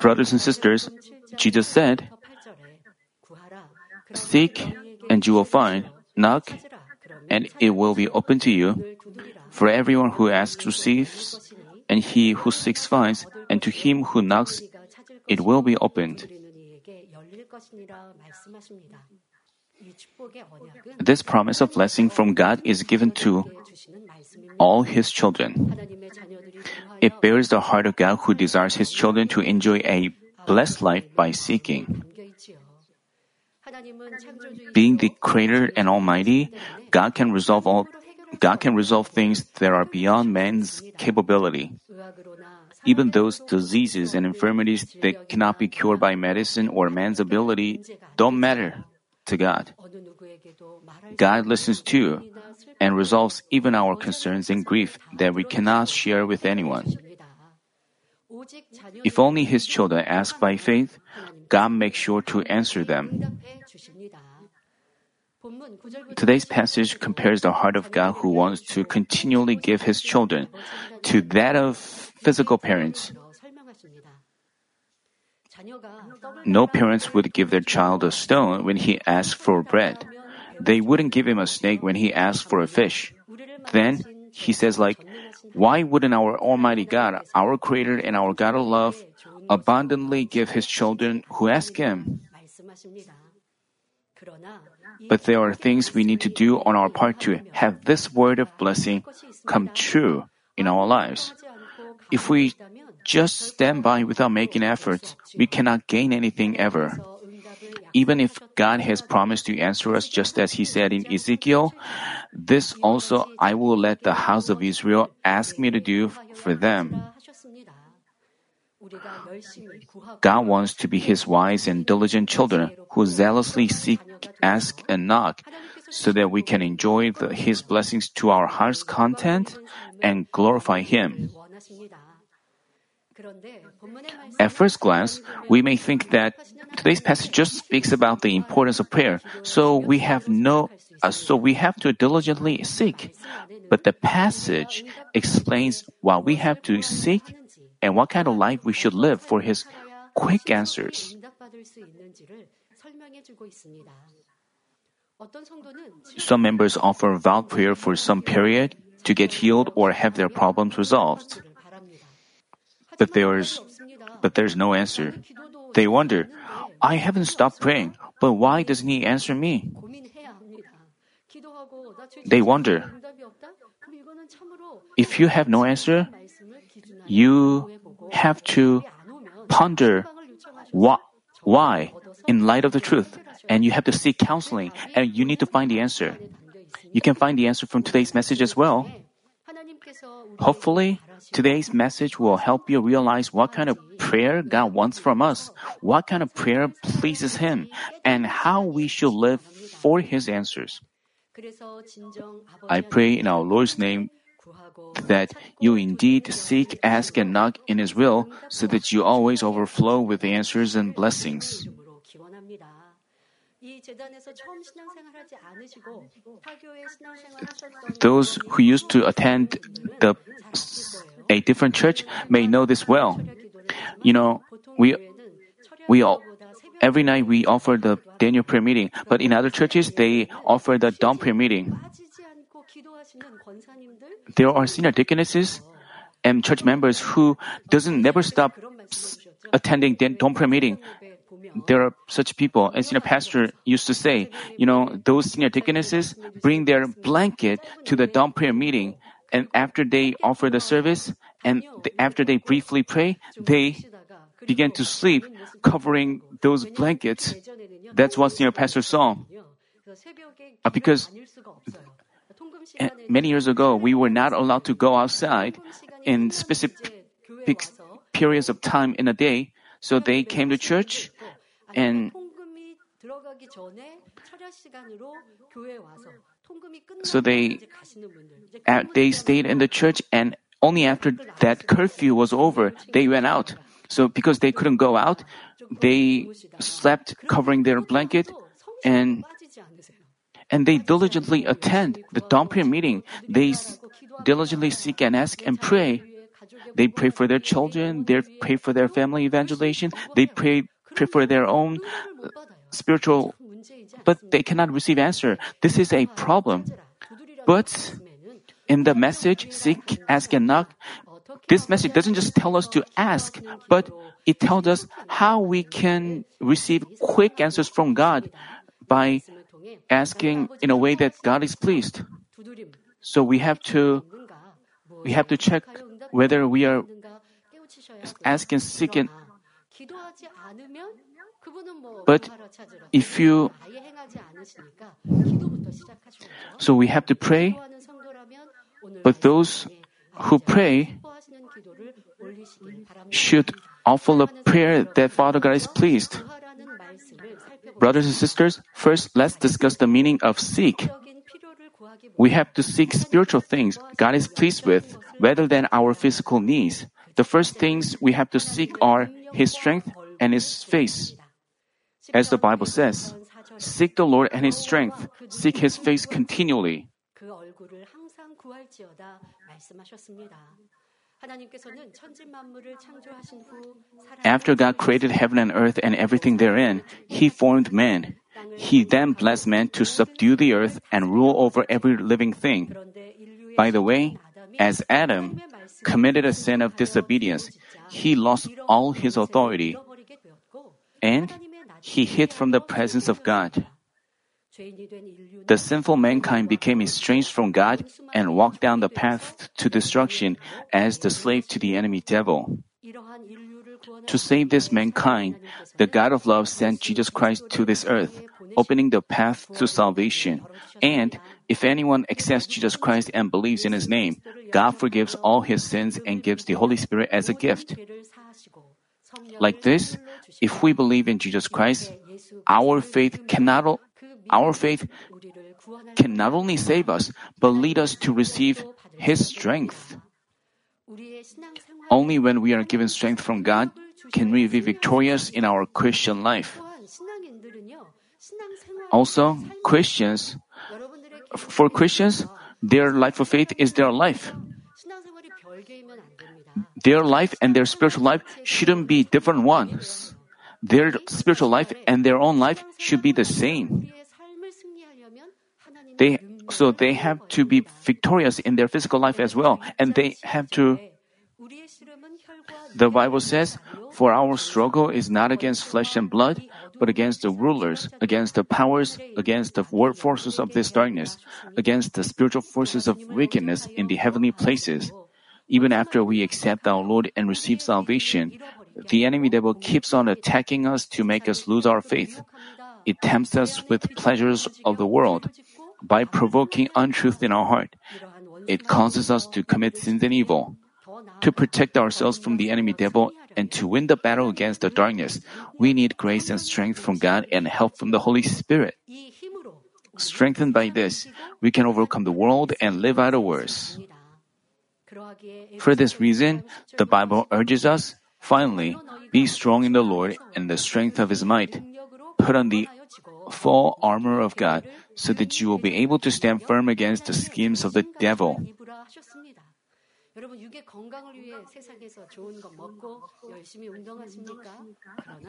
Brothers and sisters, Jesus said, Seek and you will find, knock and it will be open to you. For everyone who asks receives, and he who seeks finds, and to him who knocks it will be opened. This promise of blessing from God is given to all His children. It bears the heart of God who desires His children to enjoy a blessed life by seeking. Being the creator and almighty, God can resolve all God can resolve things that are beyond man's capability. Even those diseases and infirmities that cannot be cured by medicine or man's ability don't matter to God. God listens to and resolves even our concerns and grief that we cannot share with anyone. If only His children ask by faith, God makes sure to answer them. Today's passage compares the heart of God who wants to continually give His children to that of physical parents. No parents would give their child a stone when he asked for bread. They wouldn't give him a snake when he asked for a fish. Then he says like, why wouldn't our Almighty God, our Creator and our God of love, abundantly give His children who ask Him? But there are things we need to do on our part to have this word of blessing come true in our lives. If we just stand by without making efforts, we cannot gain anything ever. Even if God has promised to answer us just as He said in Ezekiel, this also I will let the house of Israel ask me to do for them. God wants to be His wise and diligent children who zealously seek, ask, and knock so that we can enjoy the, His blessings to our heart's content and glorify Him. At first glance, we may think that today's passage just speaks about the importance of prayer, so we have no, uh, so we have to diligently seek. But the passage explains what we have to seek and what kind of life we should live for His quick answers. Some members offer vow prayer for some period to get healed or have their problems resolved. But there's, but there's no answer. They wonder, I haven't stopped praying, but why doesn't He answer me? They wonder, if you have no answer, you have to ponder why, why in light of the truth, and you have to seek counseling, and you need to find the answer. You can find the answer from today's message as well. Hopefully, today's message will help you realize what kind of prayer God wants from us, what kind of prayer pleases Him, and how we should live for His answers. I pray in our Lord's name that you indeed seek, ask, and knock in His will so that you always overflow with answers and blessings. Those who used to attend the a different church may know this well. You know, we we all every night we offer the Daniel prayer meeting, but in other churches they offer the dawn prayer meeting. There are senior deaconesses and church members who doesn't never stop attending dawn prayer meeting there are such people, as senior pastor used to say, you know, those senior deaconesses bring their blanket to the dawn prayer meeting, and after they offer the service, and after they briefly pray, they begin to sleep, covering those blankets. That's what senior pastor saw. Uh, because many years ago, we were not allowed to go outside in specific periods of time in a day. So they came to church and so they they stayed in the church and only after that curfew was over they went out. So because they couldn't go out they slept covering their blanket and and they diligently attend the prayer meeting. they diligently seek and ask and pray. They pray for their children, they pray for their family evangelization, they pray, pray for their own uh, spiritual, but they cannot receive answer. This is a problem. But in the message, seek, ask, and knock, this message doesn't just tell us to ask, but it tells us how we can receive quick answers from God by asking in a way that God is pleased. So we have to we have to check whether we are asking, seeking. But if you so we have to pray. But those who pray should offer a prayer that Father God is pleased. Brothers and sisters, first let's discuss the meaning of seek. We have to seek spiritual things God is pleased with rather than our physical needs. The first things we have to seek are His strength and His face. As the Bible says, seek the Lord and His strength, seek His face continually. After God created heaven and earth and everything therein, He formed man. He then blessed man to subdue the earth and rule over every living thing. By the way, as Adam committed a sin of disobedience, he lost all his authority and he hid from the presence of God. The sinful mankind became estranged from God and walked down the path to destruction as the slave to the enemy devil. To save this mankind, the God of love sent Jesus Christ to this earth, opening the path to salvation. And if anyone accepts Jesus Christ and believes in his name, God forgives all his sins and gives the Holy Spirit as a gift. Like this, if we believe in Jesus Christ, our faith cannot our faith can not only save us, but lead us to receive His strength. Only when we are given strength from God can we be victorious in our Christian life. Also, Christians, for Christians, their life of faith is their life. Their life and their spiritual life shouldn't be different ones. Their spiritual life and their own life should be the same. They, so they have to be victorious in their physical life as well, and they have to. The Bible says, For our struggle is not against flesh and blood, but against the rulers, against the powers, against the world forces of this darkness, against the spiritual forces of wickedness in the heavenly places. Even after we accept our Lord and receive salvation, the enemy devil keeps on attacking us to make us lose our faith. It tempts us with pleasures of the world by provoking untruth in our heart. It causes us to commit sins and evil. To protect ourselves from the enemy devil and to win the battle against the darkness, we need grace and strength from God and help from the Holy Spirit. Strengthened by this, we can overcome the world and live out our words. For this reason, the Bible urges us, finally, be strong in the Lord and the strength of his might. Put on the full armor of God so that you will be able to stand firm against the schemes of the devil.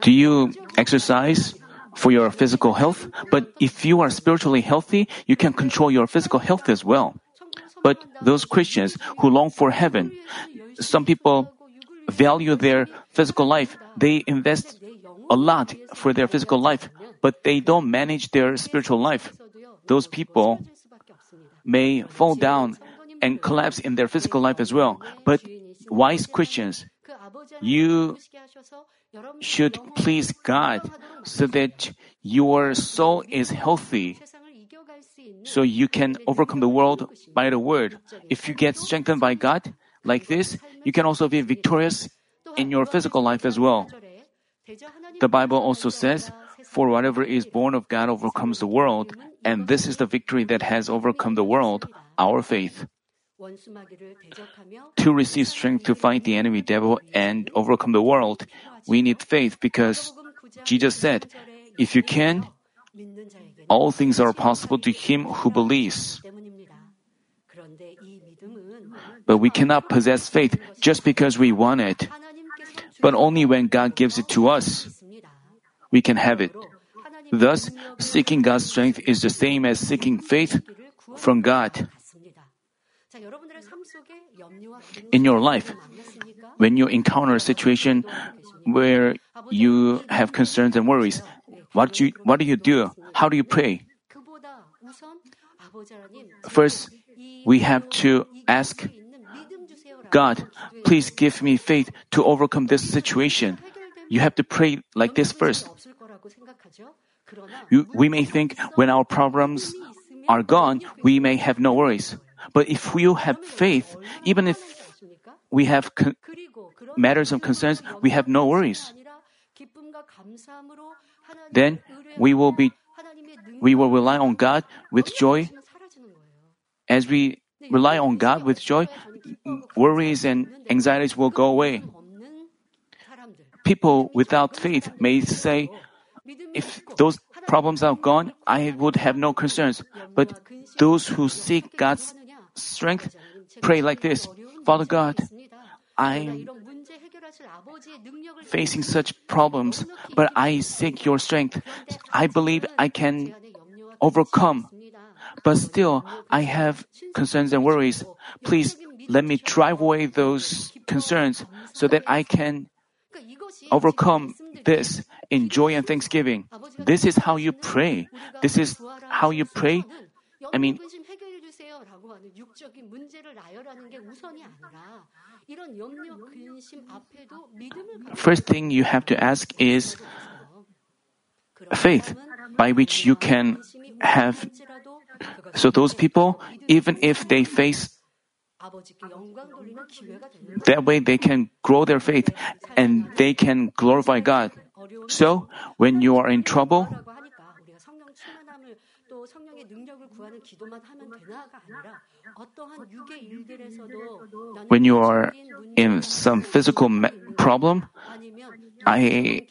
Do you exercise for your physical health? But if you are spiritually healthy, you can control your physical health as well. But those Christians who long for heaven, some people value their physical life. They invest a lot for their physical life, but they don't manage their spiritual life those people may fall down and collapse in their physical life as well. But wise Christians, you should please God so that your soul is healthy. So you can overcome the world by the word. If you get strengthened by God like this, you can also be victorious in your physical life as well. The Bible also says, For whatever is born of God overcomes the world, and this is the victory that has overcome the world, our faith. To receive strength to fight the enemy devil and overcome the world, we need faith because Jesus said, If you can, all things are possible to him who believes. But we cannot possess faith just because we want it. But only when God gives it to us, we can have it. Thus, seeking God's strength is the same as seeking faith from God. In your life, when you encounter a situation where you have concerns and worries, what do you, what do, you do? How do you pray? First, we have to ask God, please give me faith to overcome this situation. You have to pray like this first. You, we may think when our problems are gone, we may have no worries. But if you have faith, even if we have con- matters of concerns, we have no worries. Then we will be, we will rely on God with joy. As we rely on God with joy, worries and anxieties will go away. People without faith may say, if those problems are gone, I would have no concerns. But those who seek God's strength pray like this Father God, I'm facing such problems, but I seek your strength. I believe I can overcome. But still, I have concerns and worries. Please let me drive away those concerns so that I can overcome this in joy and thanksgiving. This is how you pray. This is how you pray. I mean, first thing you have to ask is faith by which you can have so those people even if they face that way they can grow their faith and they can glorify God. So when you are in trouble, when you are in some physical problem, I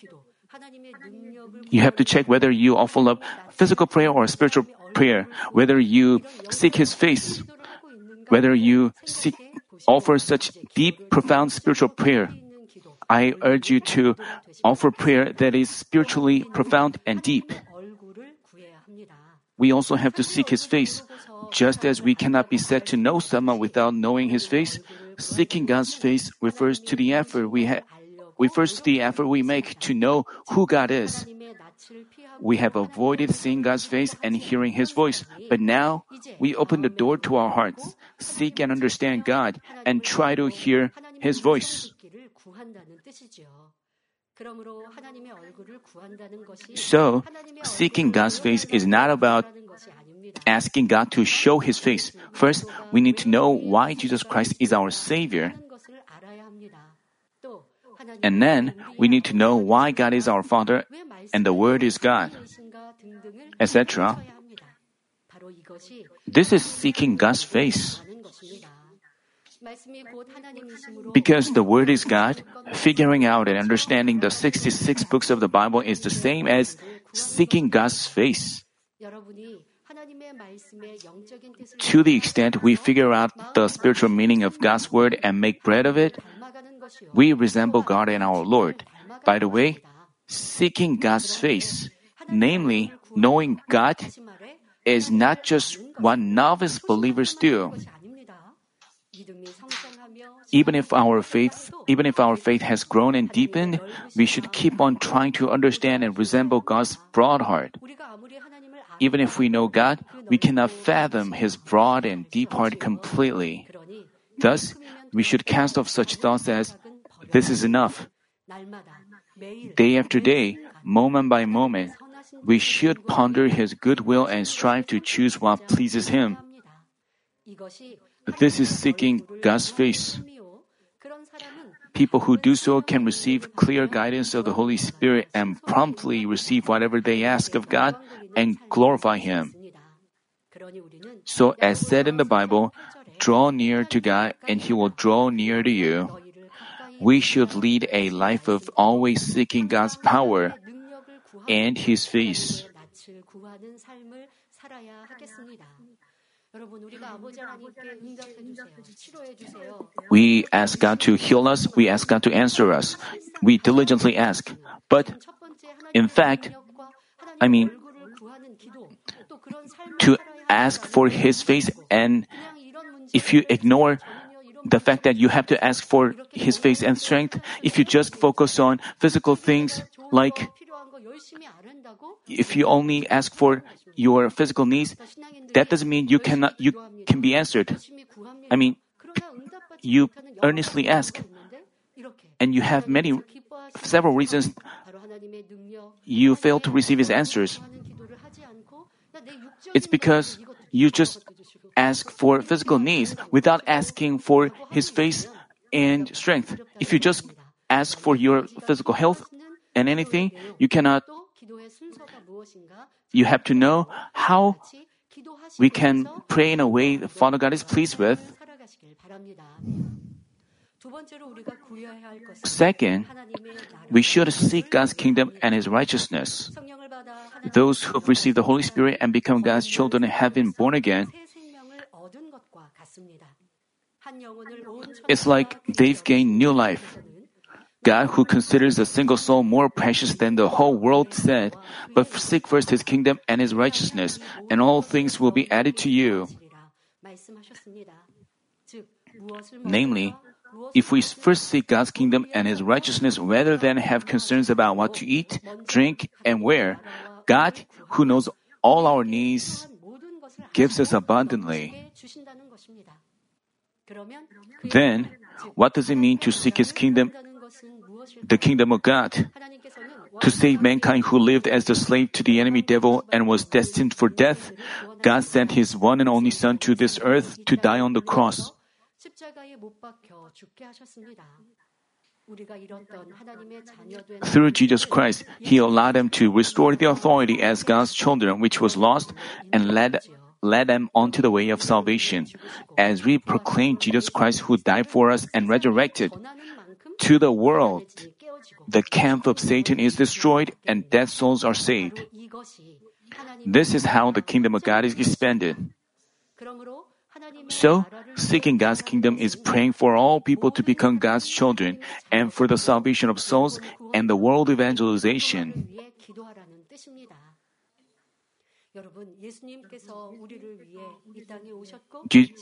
you have to check whether you offer up physical prayer or spiritual prayer, whether you seek His face, whether you seek, offer such deep, profound spiritual prayer. I urge you to offer prayer that is spiritually profound and deep. We also have to seek His face. Just as we cannot be said to know someone without knowing His face, seeking God's face refers to the effort we have refers to the effort we make to know who God is. We have avoided seeing God's face and hearing His voice, but now we open the door to our hearts, seek and understand God, and try to hear His voice. So, seeking God's face is not about asking God to show His face. First, we need to know why Jesus Christ is our Savior. And then, we need to know why God is our Father and the Word is God, etc. This is seeking God's face. Because the Word is God, figuring out and understanding the 66 books of the Bible is the same as seeking God's face. To the extent we figure out the spiritual meaning of God's Word and make bread of it, we resemble God and our Lord. By the way, seeking God's face, namely knowing God, is not just what novice believers do. Even if our faith, even if our faith has grown and deepened, we should keep on trying to understand and resemble God's broad heart. Even if we know God, we cannot fathom His broad and deep heart completely. Thus, we should cast off such thoughts as, this is enough. Day after day, moment by moment, we should ponder His goodwill and strive to choose what pleases Him. This is seeking God's face. People who do so can receive clear guidance of the Holy Spirit and promptly receive whatever they ask of God and glorify Him. So, as said in the Bible, draw near to God and He will draw near to you. We should lead a life of always seeking God's power and His face. We ask God to heal us, we ask God to answer us. We diligently ask. But in fact, I mean, to ask for His face and if you ignore the fact that you have to ask for His face and strength, if you just focus on physical things like if you only ask for your physical needs, that doesn't mean you cannot you can be answered. I mean, you earnestly ask, and you have many several reasons you fail to receive His answers. It's because you just ask for physical needs without asking for His face and strength. If you just ask for your physical health and anything, you cannot you have to know how we can pray in a way the Father God is pleased with. Second, we should seek God's kingdom and His righteousness. Those who have received the Holy Spirit and become God's children have been born again. It's like they've gained new life. God, who considers a single soul more precious than the whole world, said, But seek first his kingdom and his righteousness, and all things will be added to you. Namely, if we first seek God's kingdom and his righteousness rather than have concerns about what to eat, drink, and wear, God, who knows all our needs, gives us abundantly. Then, what does it mean to seek his kingdom the kingdom of God. To save mankind who lived as the slave to the enemy devil and was destined for death, God sent his one and only Son to this earth to die on the cross. Through Jesus Christ, He allowed them to restore the authority as God's children, which was lost, and led, led them onto the way of salvation. As we proclaim Jesus Christ who died for us and resurrected, to the world, the camp of Satan is destroyed and dead souls are saved. This is how the kingdom of God is expanded. So, seeking God's kingdom is praying for all people to become God's children and for the salvation of souls and the world evangelization.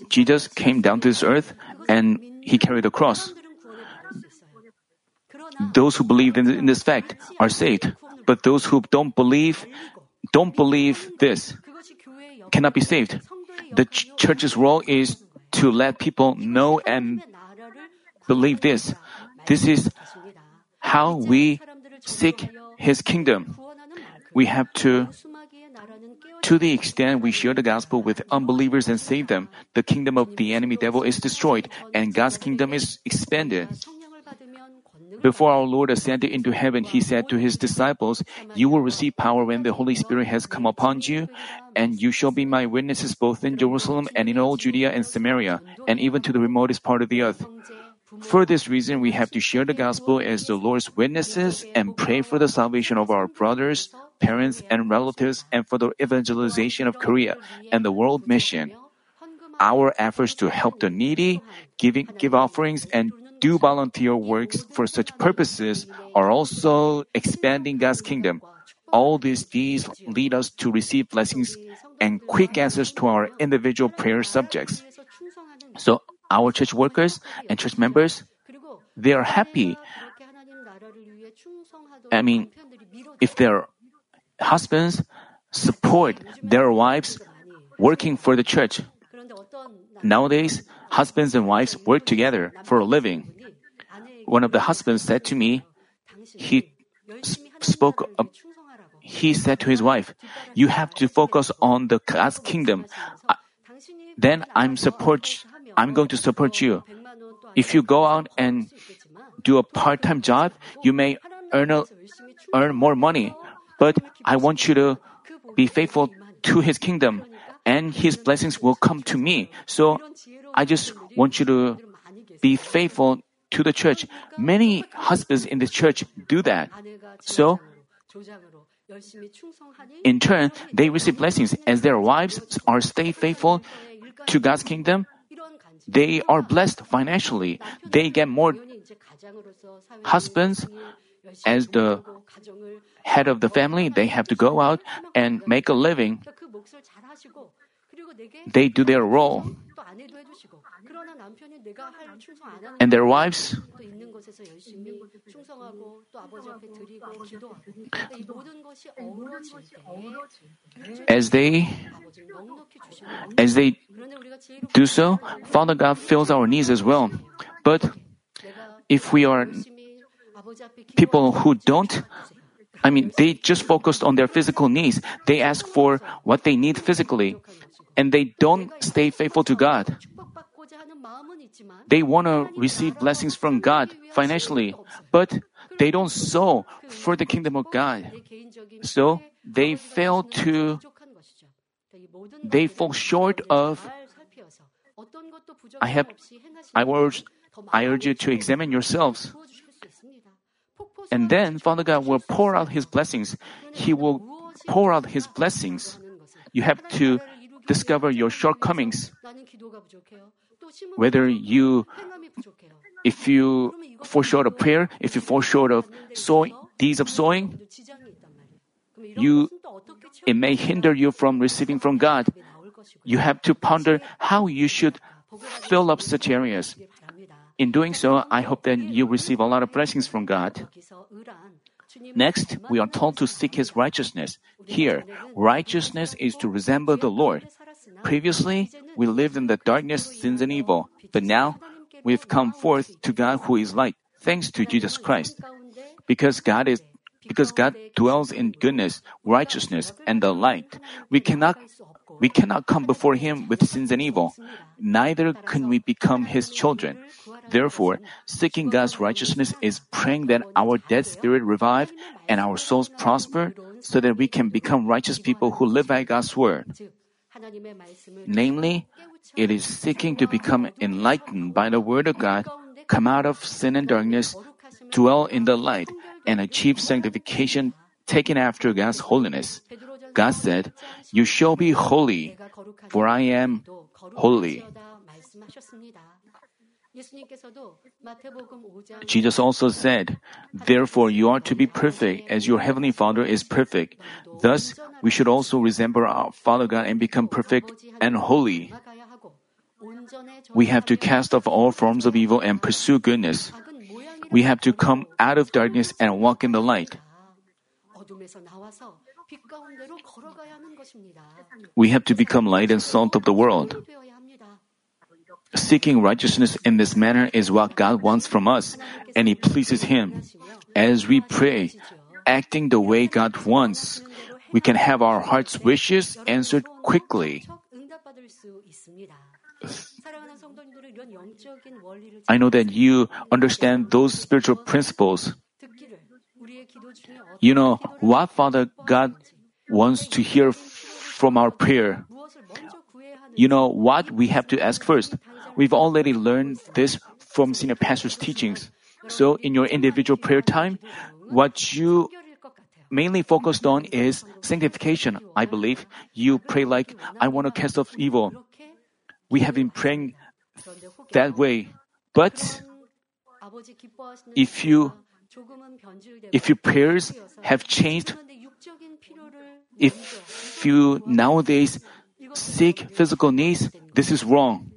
Jesus came down to this earth and he carried the cross. Those who believe in this fact are saved, but those who don't believe, don't believe this, cannot be saved. The ch- church's role is to let people know and believe this. This is how we seek His kingdom. We have to, to the extent we share the gospel with unbelievers and save them, the kingdom of the enemy devil is destroyed and God's kingdom is expanded. Before our Lord ascended into heaven, he said to his disciples, You will receive power when the Holy Spirit has come upon you, and you shall be my witnesses both in Jerusalem and in all Judea and Samaria, and even to the remotest part of the earth. For this reason, we have to share the gospel as the Lord's witnesses and pray for the salvation of our brothers, parents, and relatives, and for the evangelization of Korea and the world mission. Our efforts to help the needy, giving, give offerings, and do volunteer works for such purposes are also expanding God's kingdom. All these deeds lead us to receive blessings and quick answers to our individual prayer subjects. So, our church workers and church members, they are happy. I mean, if their husbands support their wives working for the church. Nowadays, husbands and wives work together for a living. One of the husbands said to me, he spoke, uh, he said to his wife, you have to focus on the God's kingdom. Uh, then I'm support, I'm going to support you. If you go out and do a part-time job, you may earn a, earn more money, but I want you to be faithful to His kingdom, and His blessings will come to me. So I just want you to be faithful to the church. Many husbands in the church do that. So, in turn, they receive blessings as their wives are stay faithful to God's kingdom, they are blessed financially. They get more husbands as the head of the family. They have to go out and make a living. They do their role. And their wives, as they as they do so, Father God fills our needs as well. But if we are people who don't, I mean, they just focused on their physical needs. They ask for what they need physically, and they don't stay faithful to God. They want to receive blessings from God financially, but they don't sow for the kingdom of God. So they fail to, they fall short of. I have, I urge, I urge you to examine yourselves. And then Father God will pour out His blessings. He will pour out His blessings. You have to discover your shortcomings. Whether you, if you fall short of prayer, if you fall short of sowing, deeds of sowing, you, it may hinder you from receiving from God. You have to ponder how you should fill up such areas. In doing so, I hope that you receive a lot of blessings from God. Next, we are told to seek His righteousness. Here, righteousness is to resemble the Lord. Previously, we lived in the darkness, sins, and evil, but now we've come forth to God who is light, thanks to Jesus Christ. Because God is because God dwells in goodness, righteousness, and the light. We cannot we cannot come before him with sins and evil. Neither can we become his children. Therefore, seeking God's righteousness is praying that our dead spirit revive and our souls prosper so that we can become righteous people who live by God's word. Namely, it is seeking to become enlightened by the Word of God, come out of sin and darkness, dwell in the light, and achieve sanctification taken after God's holiness. God said, You shall be holy, for I am holy. Jesus also said, Therefore you are to be perfect as your heavenly Father is perfect. Thus, we should also resemble our Father God and become perfect and holy. We have to cast off all forms of evil and pursue goodness. We have to come out of darkness and walk in the light. We have to become light and salt of the world. Seeking righteousness in this manner is what God wants from us, and it pleases Him. As we pray, acting the way God wants, we can have our heart's wishes answered quickly. I know that you understand those spiritual principles. You know what Father God wants to hear from our prayer. You know what we have to ask first. We've already learned this from senior pastor's teachings. So in your individual prayer time, what you mainly focused on is sanctification. I believe you pray like, I want to cast off evil. We have been praying that way. But if you if your prayers have changed, if you nowadays seek physical needs, this is wrong.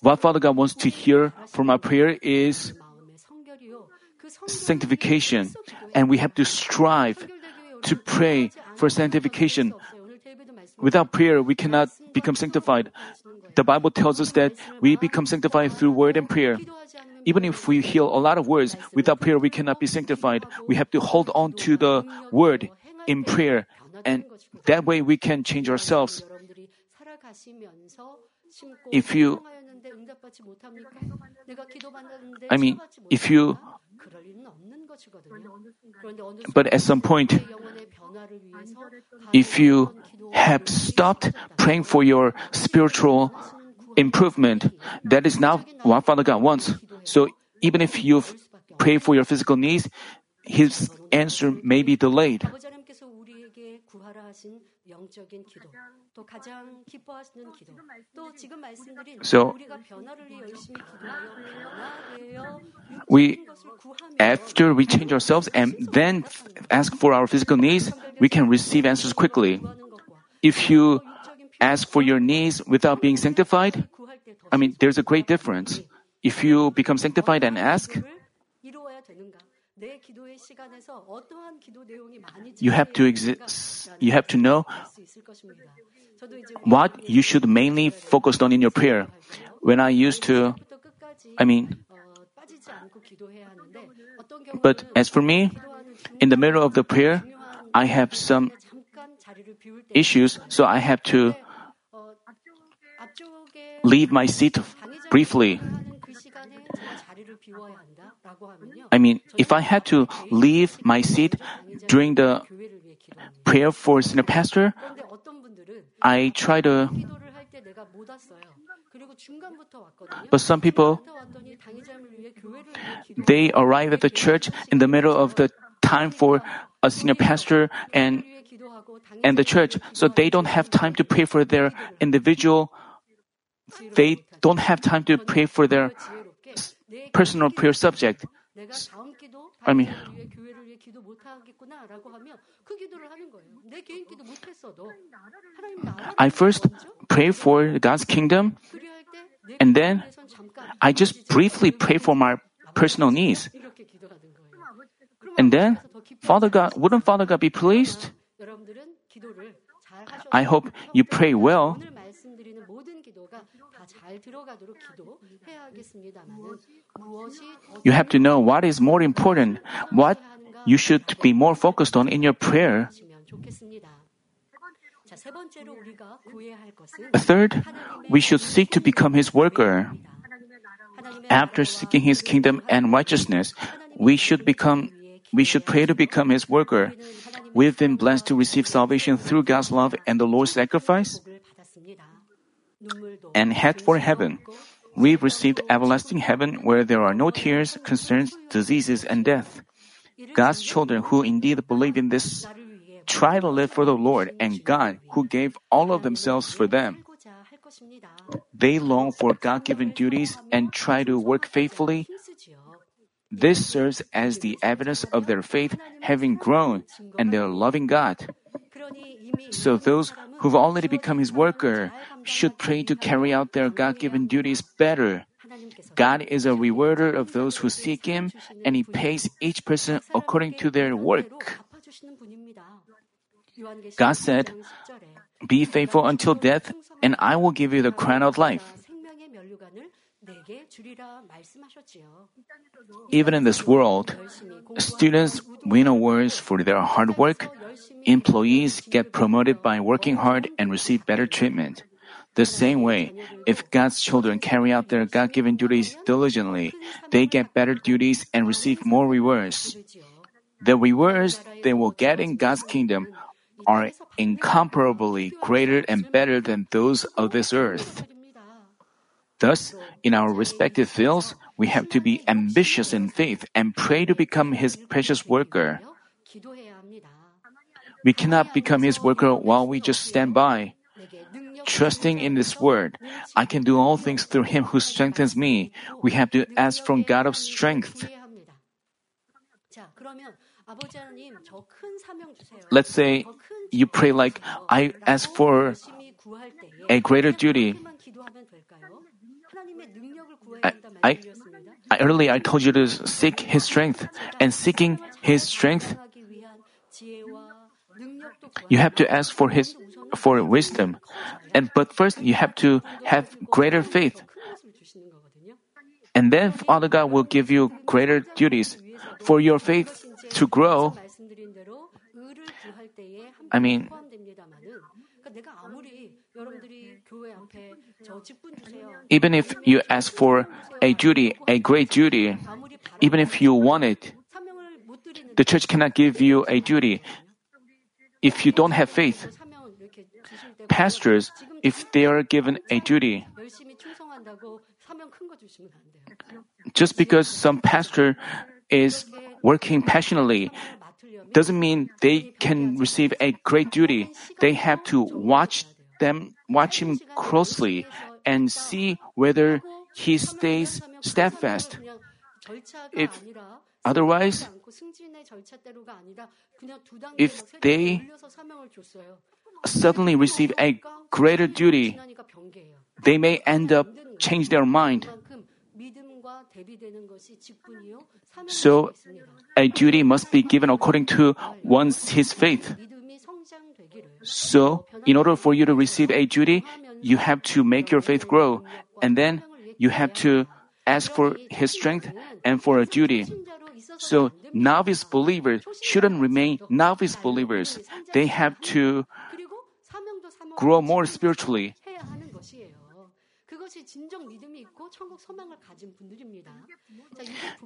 What Father God wants to hear from our prayer is sanctification, and we have to strive to pray for sanctification. Without prayer, we cannot become sanctified. The Bible tells us that we become sanctified through word and prayer. Even if we hear a lot of words, without prayer, we cannot be sanctified. We have to hold on to the word in prayer, and that way we can change ourselves. If you, I mean, if you, but at some point, if you have stopped praying for your spiritual improvement. That is not what Father God wants. So even if you pray for your physical needs, His answer may be delayed. So, we, after we change ourselves and then ask for our physical needs, we can receive answers quickly. If you Ask for your needs without being sanctified, I mean, there's a great difference. If you become sanctified and ask, you have to exist, you have to know what you should mainly focus on in your prayer. When I used to, I mean, but as for me, in the middle of the prayer, I have some issues, so I have to leave my seat briefly. I mean, if I had to leave my seat during the prayer for senior pastor, I try to. But some people, they arrive at the church in the middle of the time for a senior pastor and and the church, so they don't have time to pray for their individual they don't have time to pray for their personal prayer subject. I mean, I first pray for God's kingdom, and then I just briefly pray for my personal needs. And then, Father God, wouldn't Father God be pleased? I hope you pray well you have to know what is more important, what you should be more focused on in your prayer. Third, we should seek to become His worker. After seeking His kingdom and righteousness, we should become we should pray to become His worker. We've been blessed to receive salvation through God's love and the Lord's sacrifice and head for heaven. We received everlasting heaven where there are no tears, concerns, diseases, and death. God's children who indeed believe in this try to live for the Lord and God who gave all of themselves for them. They long for God given duties and try to work faithfully. This serves as the evidence of their faith having grown and their loving God. So those who've already become his worker should pray to carry out their God given duties better. God is a rewarder of those who seek him, and he pays each person according to their work. God said, Be faithful until death, and I will give you the crown of life. Even in this world, students win awards for their hard work, employees get promoted by working hard and receive better treatment. The same way, if God's children carry out their God given duties diligently, they get better duties and receive more rewards. The rewards they will get in God's kingdom are incomparably greater and better than those of this earth. Thus, in our respective fields, we have to be ambitious in faith and pray to become His precious worker. We cannot become His worker while we just stand by. Trusting in this word, I can do all things through Him who strengthens me. We have to ask from God of strength. Let's say you pray like, I ask for a greater duty. I, I, I, earlier I told you to seek His strength, and seeking His strength you have to ask for his for wisdom. And but first you have to have greater faith. And then Father God will give you greater duties for your faith to grow. I mean, even if you ask for a duty, a great duty, even if you want it, the church cannot give you a duty if you don't have faith. Pastors, if they are given a duty, just because some pastor is working passionately doesn't mean they can receive a great duty. They have to watch them, watch him closely and see whether he stays steadfast. If otherwise, if they suddenly receive a greater duty, they may end up change their mind. So a duty must be given according to one's his faith. So in order for you to receive a duty, you have to make your faith grow and then you have to ask for his strength and for a duty. So novice believers shouldn't remain novice believers. They have to grow more spiritually.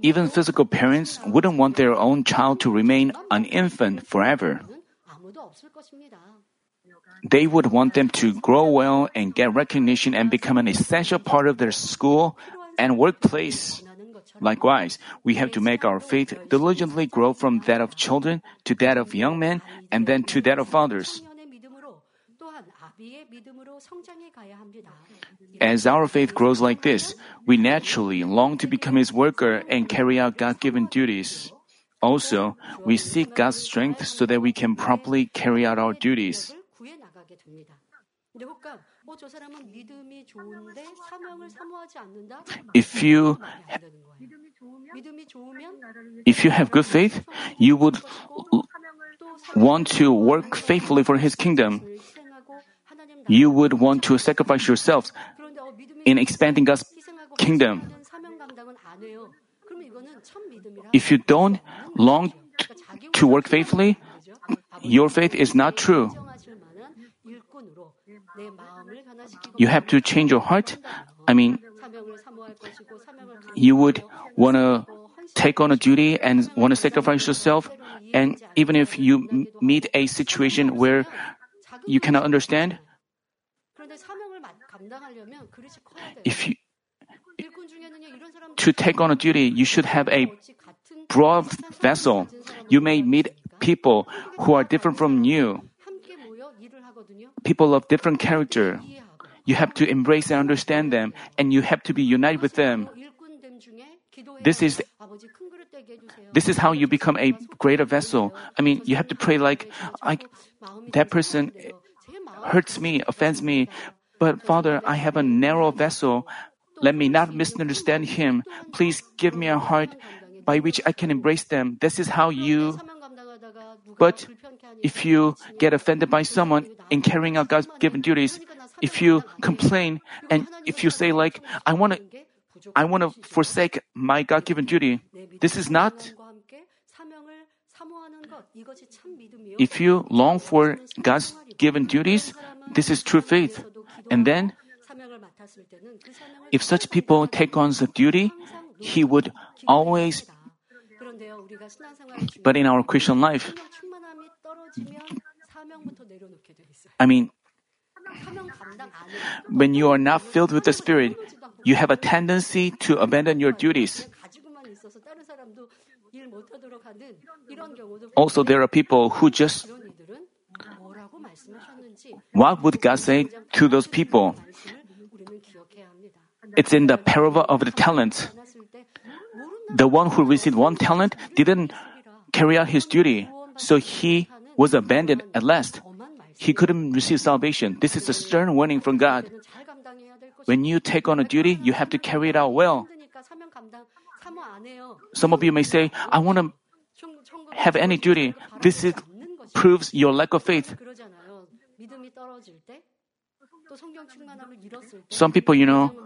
Even physical parents wouldn't want their own child to remain an infant forever. They would want them to grow well and get recognition and become an essential part of their school and workplace. Likewise, we have to make our faith diligently grow from that of children to that of young men and then to that of fathers. As our faith grows like this, we naturally long to become His worker and carry out God given duties. Also, we seek God's strength so that we can properly carry out our duties. If you if you have good faith, you would want to work faithfully for His kingdom. You would want to sacrifice yourselves in expanding God's kingdom. If you don't long to work faithfully, your faith is not true. You have to change your heart. I mean, you would want to take on a duty and want to sacrifice yourself. And even if you m- meet a situation where you cannot understand, if you, to take on a duty, you should have a broad vessel. You may meet people who are different from you, people of different character. You have to embrace and understand them, and you have to be united with them. This is this is how you become a greater vessel. I mean, you have to pray like, I, that person hurts me, offends me, but Father, I have a narrow vessel. Let me not misunderstand him. Please give me a heart by which I can embrace them. This is how you. But if you get offended by someone in carrying out God's given duties, if you complain and if you say like, I want to, I want to forsake my God given duty, this is not. If you long for God's given duties, this is true faith. And then, if such people take on the duty, he would always. But in our Christian life, I mean, when you are not filled with the Spirit, you have a tendency to abandon your duties. Also, there are people who just what would God say to those people? It's in the parable of the talents. The one who received one talent didn't carry out his duty, so he was abandoned at last. He couldn't receive salvation. This is a stern warning from God. When you take on a duty, you have to carry it out well. Some of you may say, I want to have any duty. This is, proves your lack of faith. Some people, you know,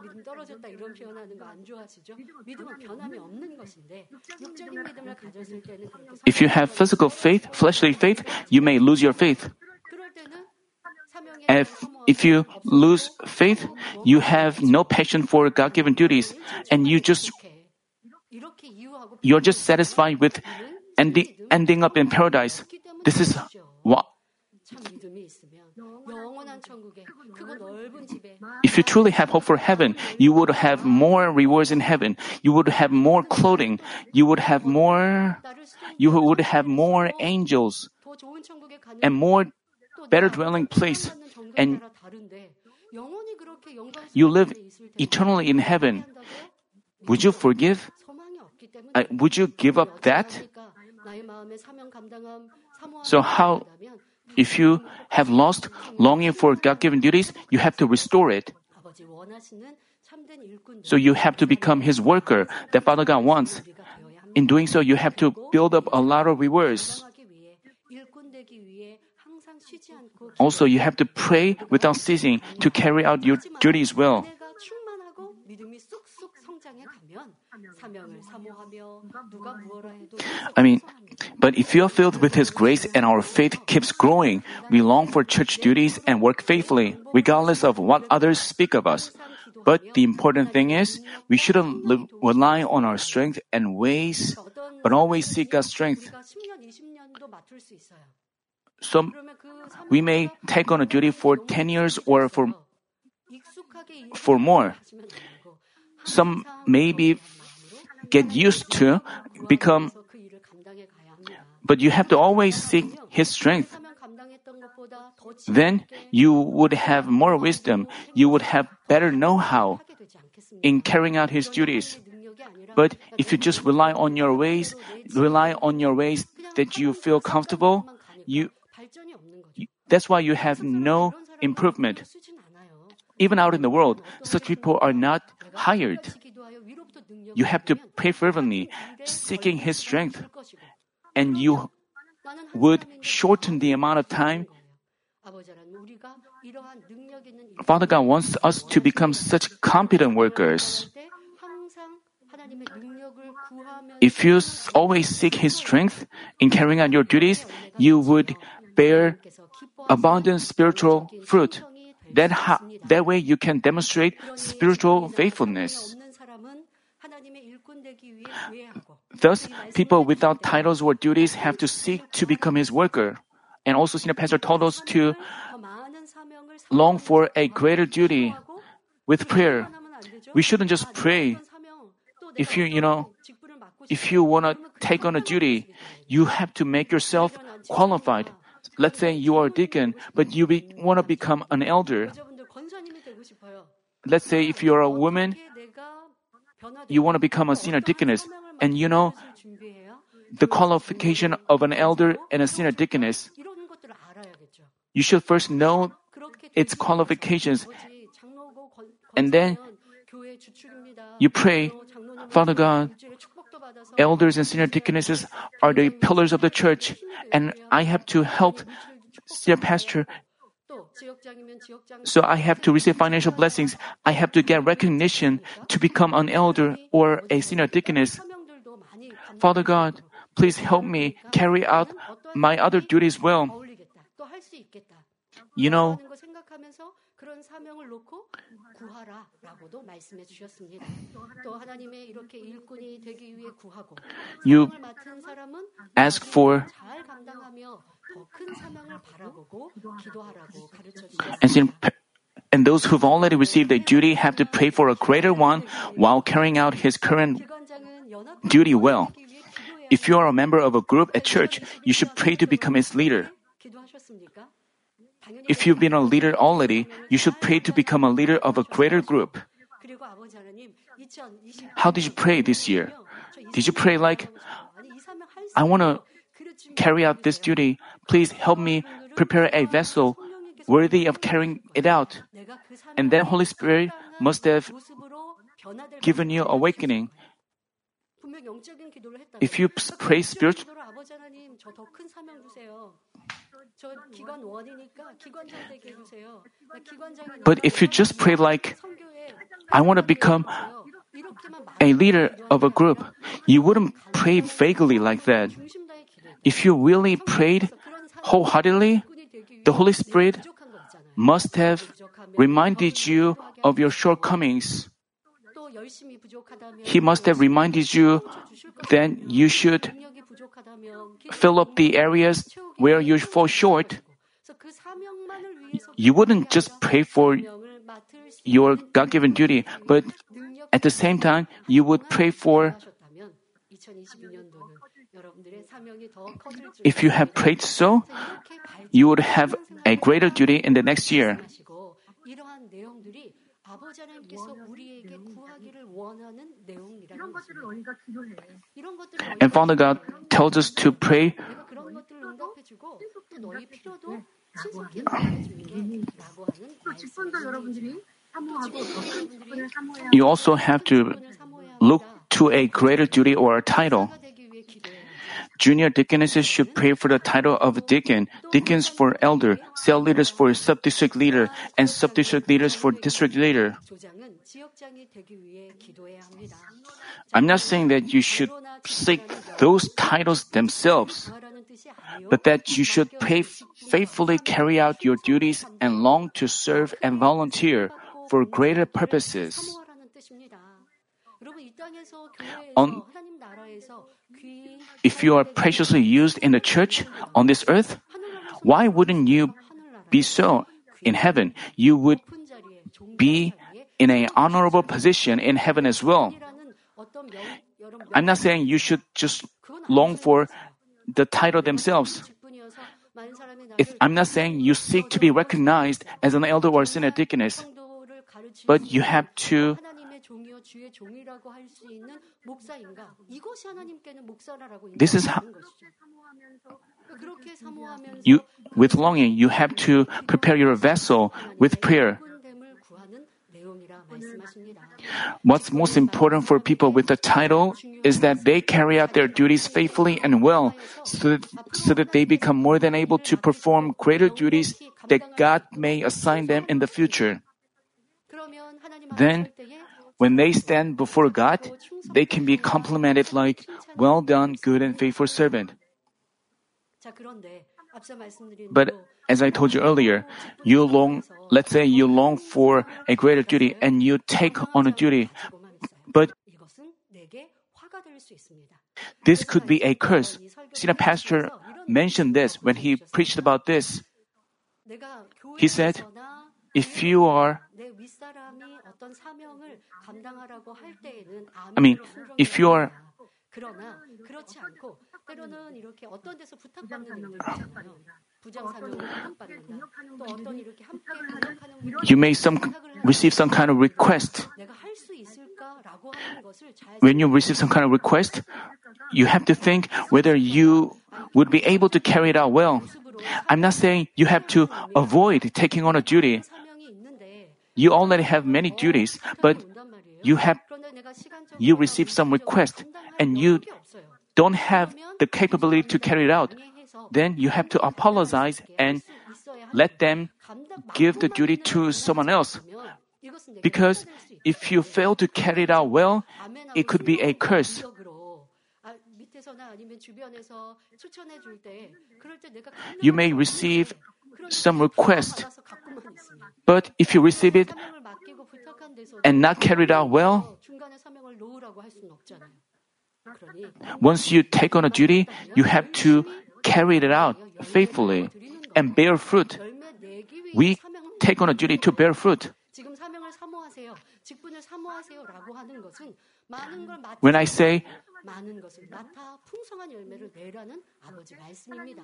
if you have physical faith, fleshly faith, you may lose your faith. If, if you lose faith, you have no passion for God given duties, and you just, you're just satisfied with ending, ending up in paradise. This is if you truly have hope for heaven, you would have more rewards in heaven. You would have more clothing. You would have more, you would have more angels and more better dwelling place. And you live eternally in heaven. Would you forgive? Uh, would you give up that? So how if you have lost longing for God given duties, you have to restore it. So you have to become His worker that Father God wants. In doing so, you have to build up a lot of rewards. Also, you have to pray without ceasing to carry out your duties well. I mean, but if we are filled with His grace and our faith keeps growing, we long for church duties and work faithfully, regardless of what others speak of us. But the important thing is, we shouldn't rely on our strength and ways, but always seek God's strength. Some, we may take on a duty for 10 years or for, for more. Some maybe get used to become but you have to always seek His strength. Then you would have more wisdom, you would have better know how in carrying out His duties. But if you just rely on your ways, rely on your ways that you feel comfortable, you—that's why you have no improvement. Even out in the world, such people are not hired. You have to pray fervently, seeking His strength and you would shorten the amount of time. Father God wants us to become such competent workers. If you always seek His strength in carrying out your duties, you would bear abundant spiritual fruit. That, ha- that way you can demonstrate spiritual faithfulness. Thus, people without titles or duties have to seek to become His worker. And also, Senior Pastor told us to long for a greater duty with prayer. We shouldn't just pray. If you, you know, if you want to take on a duty, you have to make yourself qualified. Let's say you are a deacon, but you be, want to become an elder. Let's say if you're a woman, you want to become a senior deaconess, and you know the qualification of an elder and a senior deaconess. You should first know its qualifications, and then you pray, Father God, elders and senior deaconesses are the pillars of the church, and I have to help senior pastor. So I have to receive financial blessings. I have to get recognition to become an elder or a senior deaconess. Father God, please help me carry out my other duties well. You know, you ask for and those who've already received a duty have to pray for a greater one while carrying out his current duty well. If you are a member of a group at church, you should pray to become its leader. If you've been a leader already, you should pray to become a leader of a greater group. How did you pray this year? Did you pray like, I want to carry out this duty. Please help me prepare a vessel worthy of carrying it out. And then Holy Spirit must have given you awakening. If you pray spiritually, but if you just pray like, I want to become a leader of a group, you wouldn't pray vaguely like that. If you really prayed wholeheartedly, the Holy Spirit must have reminded you of your shortcomings. He must have reminded you, then you should fill up the areas where you fall short. You wouldn't just pray for your God given duty, but at the same time, you would pray for. If you have prayed so, you would have a greater duty in the next year. 이러한 내용들이 아버지 하나님께서 우리에게 구하기를 원하는 내용이라는 것입니다. 이런 것들을 And Father God tells us to pray 내가 그런 것들을 응답해주고 또 너희 필요도 신속히 응답해줄게라고 하는 직분도 여러분들이 사모하고 직분을 사모해야 you also have to look to a greater duty or a title. Junior deaconesses should pray for the title of deacon, deacons for elder, cell leaders for sub-district leader, and sub-district leaders for district leader. I'm not saying that you should seek those titles themselves, but that you should pay, faithfully carry out your duties and long to serve and volunteer for greater purposes. On, if you are preciously used in the church on this earth, why wouldn't you be so in heaven? You would be in an honorable position in heaven as well. I'm not saying you should just long for the title themselves. If, I'm not saying you seek to be recognized as an elder or senior deaconess, but you have to 주의 종이라고 할 수 있는 목사인가? 이것이 하나님께는 목사라라고 This is 인정하는 것이죠. 그렇게 사모하면서 you with longing you have to prepare your vessel with prayer. 기쁨됨을 구하는 내용이라 말씀하십니다. What's most important for people with the title is that they carry out their duties faithfully and well, so that, so that they become more than able to perform greater duties that God may assign them in the future. 그러면 하나님 Then, 앞에 설 때에 when they stand before God, they can be complimented like, well done, good and faithful servant. But as I told you earlier, you long, let's say you long for a greater duty and you take on a duty, but this could be a curse. Senior pastor mentioned this when he preached about this. He said, if you are I mean, if you are you may some receive some kind of request. When you receive some kind of request, you have to think whether you would be able to carry it out well. I'm not saying you have to avoid taking on a duty, you already have many duties, but you have you receive some request and you don't have the capability to carry it out. Then you have to apologize and let them give the duty to someone else. Because if you fail to carry it out well, it could be a curse. You may receive some request. But if you receive it and not carried out well, once you take on a duty, you have to carry it out faithfully and bear fruit. We take on a duty to bear fruit. When I say 많은 것을 맡아 풍성한 열매를 내라는 아버지 말씀입니다.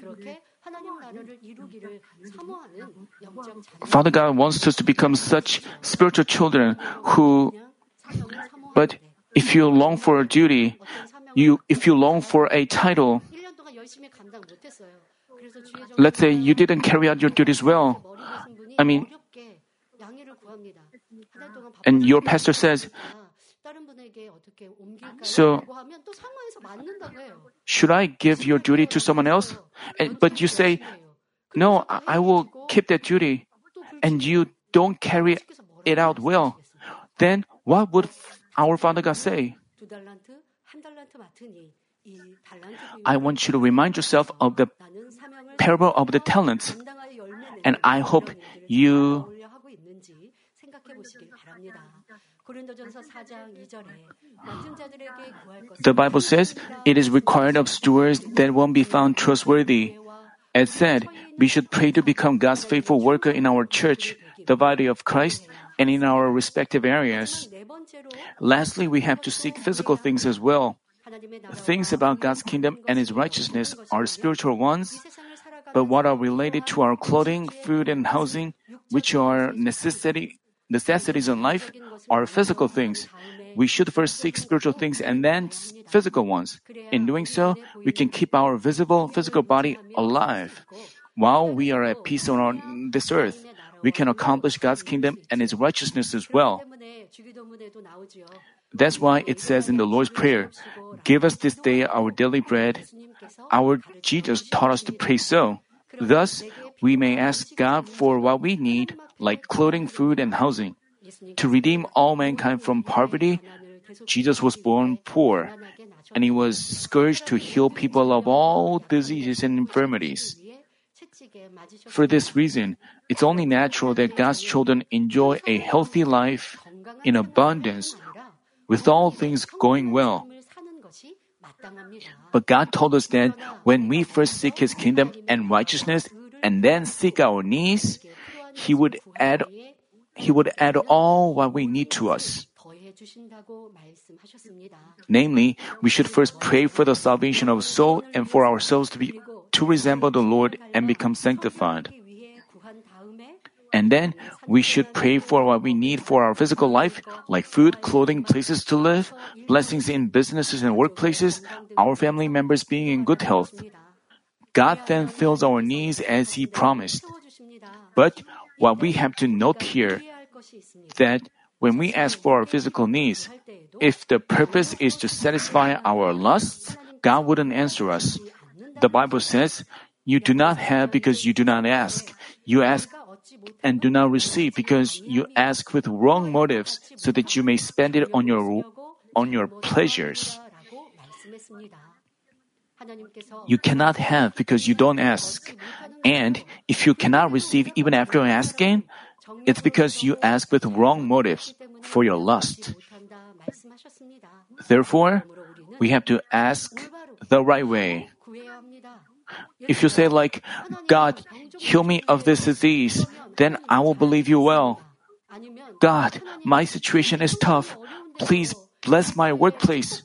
그렇게 하나님 나라를 이루기를 사모하는 영적 자녀 Father God wants us to become such spiritual children who, 그냥 사명을 but 사모하는데 if you long for a duty, 어떤 사명을 you, if you long for a title, 1년 동안 열심히 감당 못했어요. 그래서 주의 정 let's say you didn't carry out your duties well, 머리 계신 분이 I mean- 어렵게 양해를 구합니다. 한달 동안 and 바빠서 your pastor says, so, should I give your duty to someone else? And, but you say, no, I will keep that duty, and you don't carry it out well. Then what would our Father God say? I want you to remind yourself of the parable of the talents, and I hope you the Bible says, It is required of stewards that one be found trustworthy. As said, we should pray to become God's faithful worker in our church, the body of Christ, and in our respective areas. Lastly, we have to seek physical things as well. Things about God's kingdom and His righteousness are spiritual ones, but what are related to our clothing, food, and housing, which are necessity, necessities in life are physical things. We should first seek spiritual things and then physical ones. In doing so, we can keep our visible physical body alive. While we are at peace on this earth, we can accomplish God's kingdom and His righteousness as well. That's why it says in the Lord's Prayer, Give us this day our daily bread. Our Jesus taught us to pray so. Thus, we may ask God for what we need like clothing, food, and housing. To redeem all mankind from poverty, Jesus was born poor, and he was scourged to heal people of all diseases and infirmities. For this reason, it's only natural that God's children enjoy a healthy life in abundance, with all things going well. But God told us that when we first seek His kingdom and righteousness, and then seek our needs, He would add He would add all what we need to us. Namely, we should first pray for the salvation of soul and for ourselves to be to resemble the Lord and become sanctified. And then we should pray for what we need for our physical life, like food, clothing, places to live, blessings in businesses and workplaces, our family members being in good health. God then fills our needs as He promised. But what we have to note here that when we ask for our physical needs, if the purpose is to satisfy our lusts, God wouldn't answer us. The Bible says, You do not have because you do not ask. You ask and do not receive because you ask with wrong motives so that you may spend it on your on your pleasures. You cannot have because you don't ask. And if you cannot receive even after asking, it's because you ask with wrong motives for your lust. Therefore, we have to ask the right way. If you say like, God, heal me of this disease, then I will believe you well. God, my situation is tough. Please bless my workplace.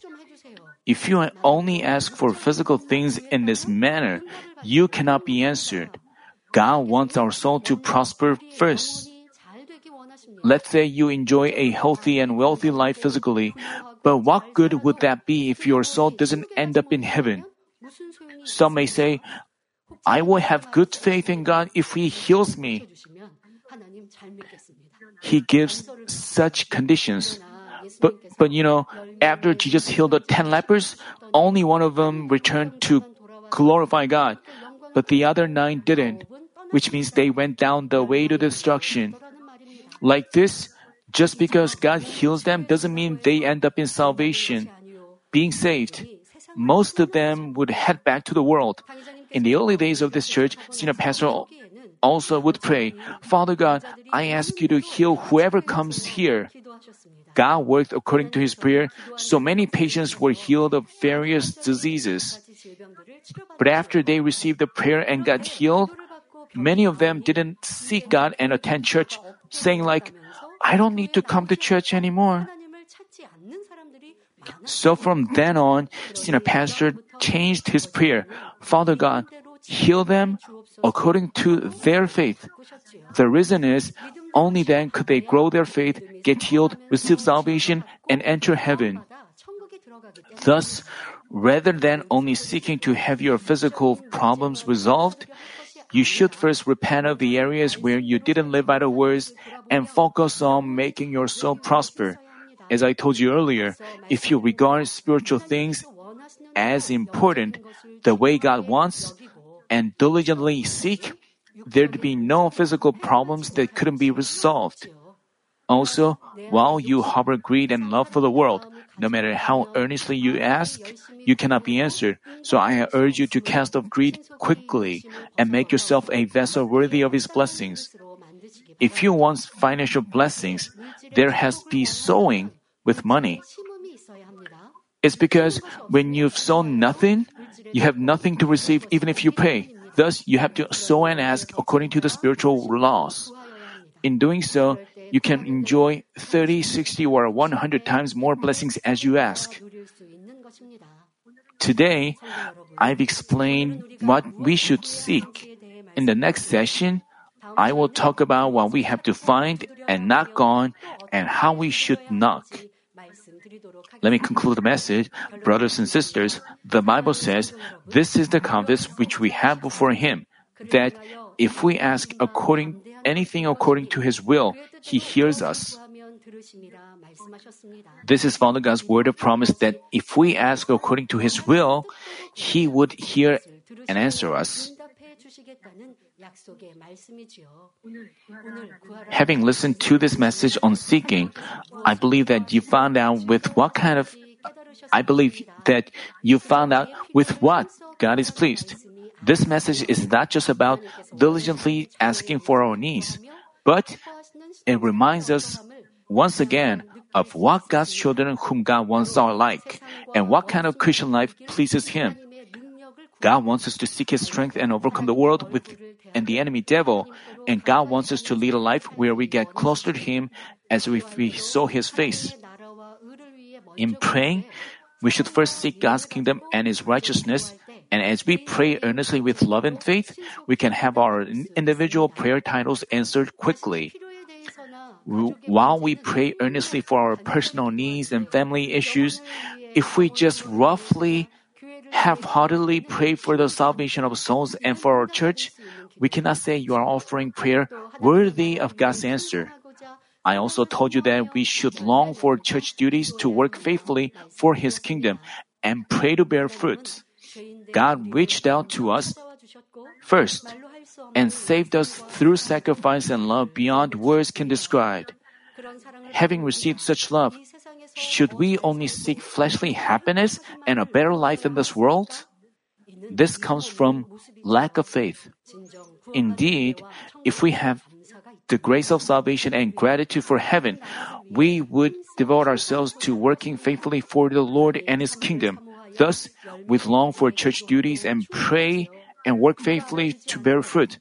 If you only ask for physical things in this manner, you cannot be answered. God wants our soul to prosper first. Let's say you enjoy a healthy and wealthy life physically, but what good would that be if your soul doesn't end up in heaven? Some may say, I will have good faith in God if He heals me. He gives such conditions. But, but you know, after Jesus healed the ten lepers, only one of them returned to glorify God, but the other nine didn't, which means they went down the way to destruction. Like this, just because God heals them doesn't mean they end up in salvation, being saved. Most of them would head back to the world. In the early days of this church, senior pastor also would pray, Father God, I ask you to heal whoever comes here. God worked according to his prayer, so many patients were healed of various diseases. But after they received the prayer and got healed, many of them didn't seek God and attend church, saying like, I don't need to come to church anymore. So from then on, senior pastor changed his prayer, Father God, heal them according to their faith. The reason is, only then could they grow their faith, get healed, receive salvation, and enter heaven. Thus, rather than only seeking to have your physical problems resolved, you should first repent of the areas where you didn't live by the words and focus on making your soul prosper. As I told you earlier, if you regard spiritual things as important the way God wants and diligently seek, there'd be no physical problems that couldn't be resolved. Also, while you harbor greed and love for the world, no matter how earnestly you ask, you cannot be answered. So I urge you to cast off greed quickly and make yourself a vessel worthy of His blessings. If you want financial blessings, there has to be sowing with money. It's because when you've sown nothing, you have nothing to receive even if you pay. Thus, you have to sow and ask according to the spiritual laws. In doing so, you can enjoy 30, 60, or 100 times more blessings as you ask. Today, I've explained what we should seek. In the next session, I will talk about what we have to find and knock on and how we should knock. Let me conclude the message. Brothers and sisters, the Bible says, this is the confidence which we have before Him, that if we ask according anything according to His will, He hears us. This is in God's word of promise that if we ask according to His will, He would hear and answer us. Having listened to this message on seeking, I believe that you found out with what kind of I believe that you found out with what God is pleased. This message is not just about diligently asking for our needs, but it reminds us once again of what God's children whom God wants are like and what kind of Christian life pleases Him. God wants us to seek His strength and overcome the world with and the enemy devil, and God wants us to lead a life where we get closer to Him as if we saw His face. In praying, we should first seek God's kingdom and His righteousness, and as we pray earnestly with love and faith, we can have our individual prayer titles answered quickly. While we pray earnestly for our personal needs and family issues, if we just roughly half-heartedly pray for the salvation of souls and for our church, we cannot say you are offering prayer worthy of God's answer. I also told you that we should long for church duties to work faithfully for His kingdom and pray to bear fruit. God reached out to us first and saved us through sacrifice and love beyond words can describe. Having received such love, should we only seek fleshly happiness and a better life in this world? This comes from lack of faith. Indeed, if we have the grace of salvation and gratitude for heaven, we would devote ourselves to working faithfully for the Lord and His kingdom. Thus, we long for church duties and pray and work faithfully to bear fruit.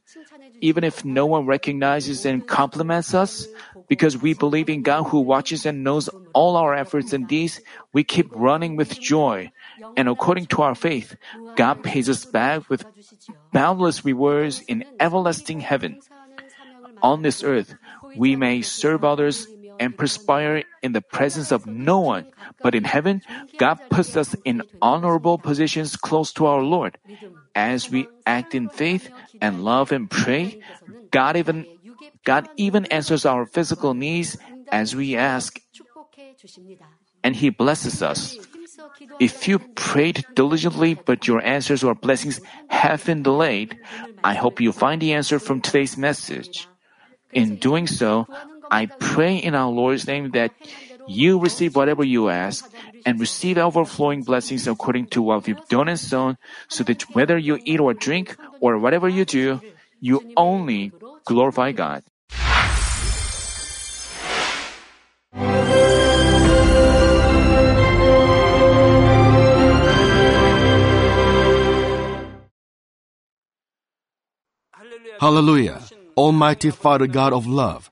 Even if no one recognizes and compliments us, because we believe in God who watches and knows all our efforts and deeds, we keep running with joy. And according to our faith, God pays us back with boundless rewards in everlasting heaven. On this earth, we may serve others and perspire in the presence of no one, but in heaven, God puts us in honorable positions close to our Lord. As we act in faith and love and pray, God even God even answers our physical needs as we ask, and He blesses us. If you prayed diligently but your answers or blessings have been delayed, I hope you find the answer from today's message. In doing so, I pray in our Lord's name that you receive whatever you ask and receive overflowing blessings according to what you've done and sown, so that whether you eat or drink or whatever you do, you only glorify God. Hallelujah. Almighty Father God of love,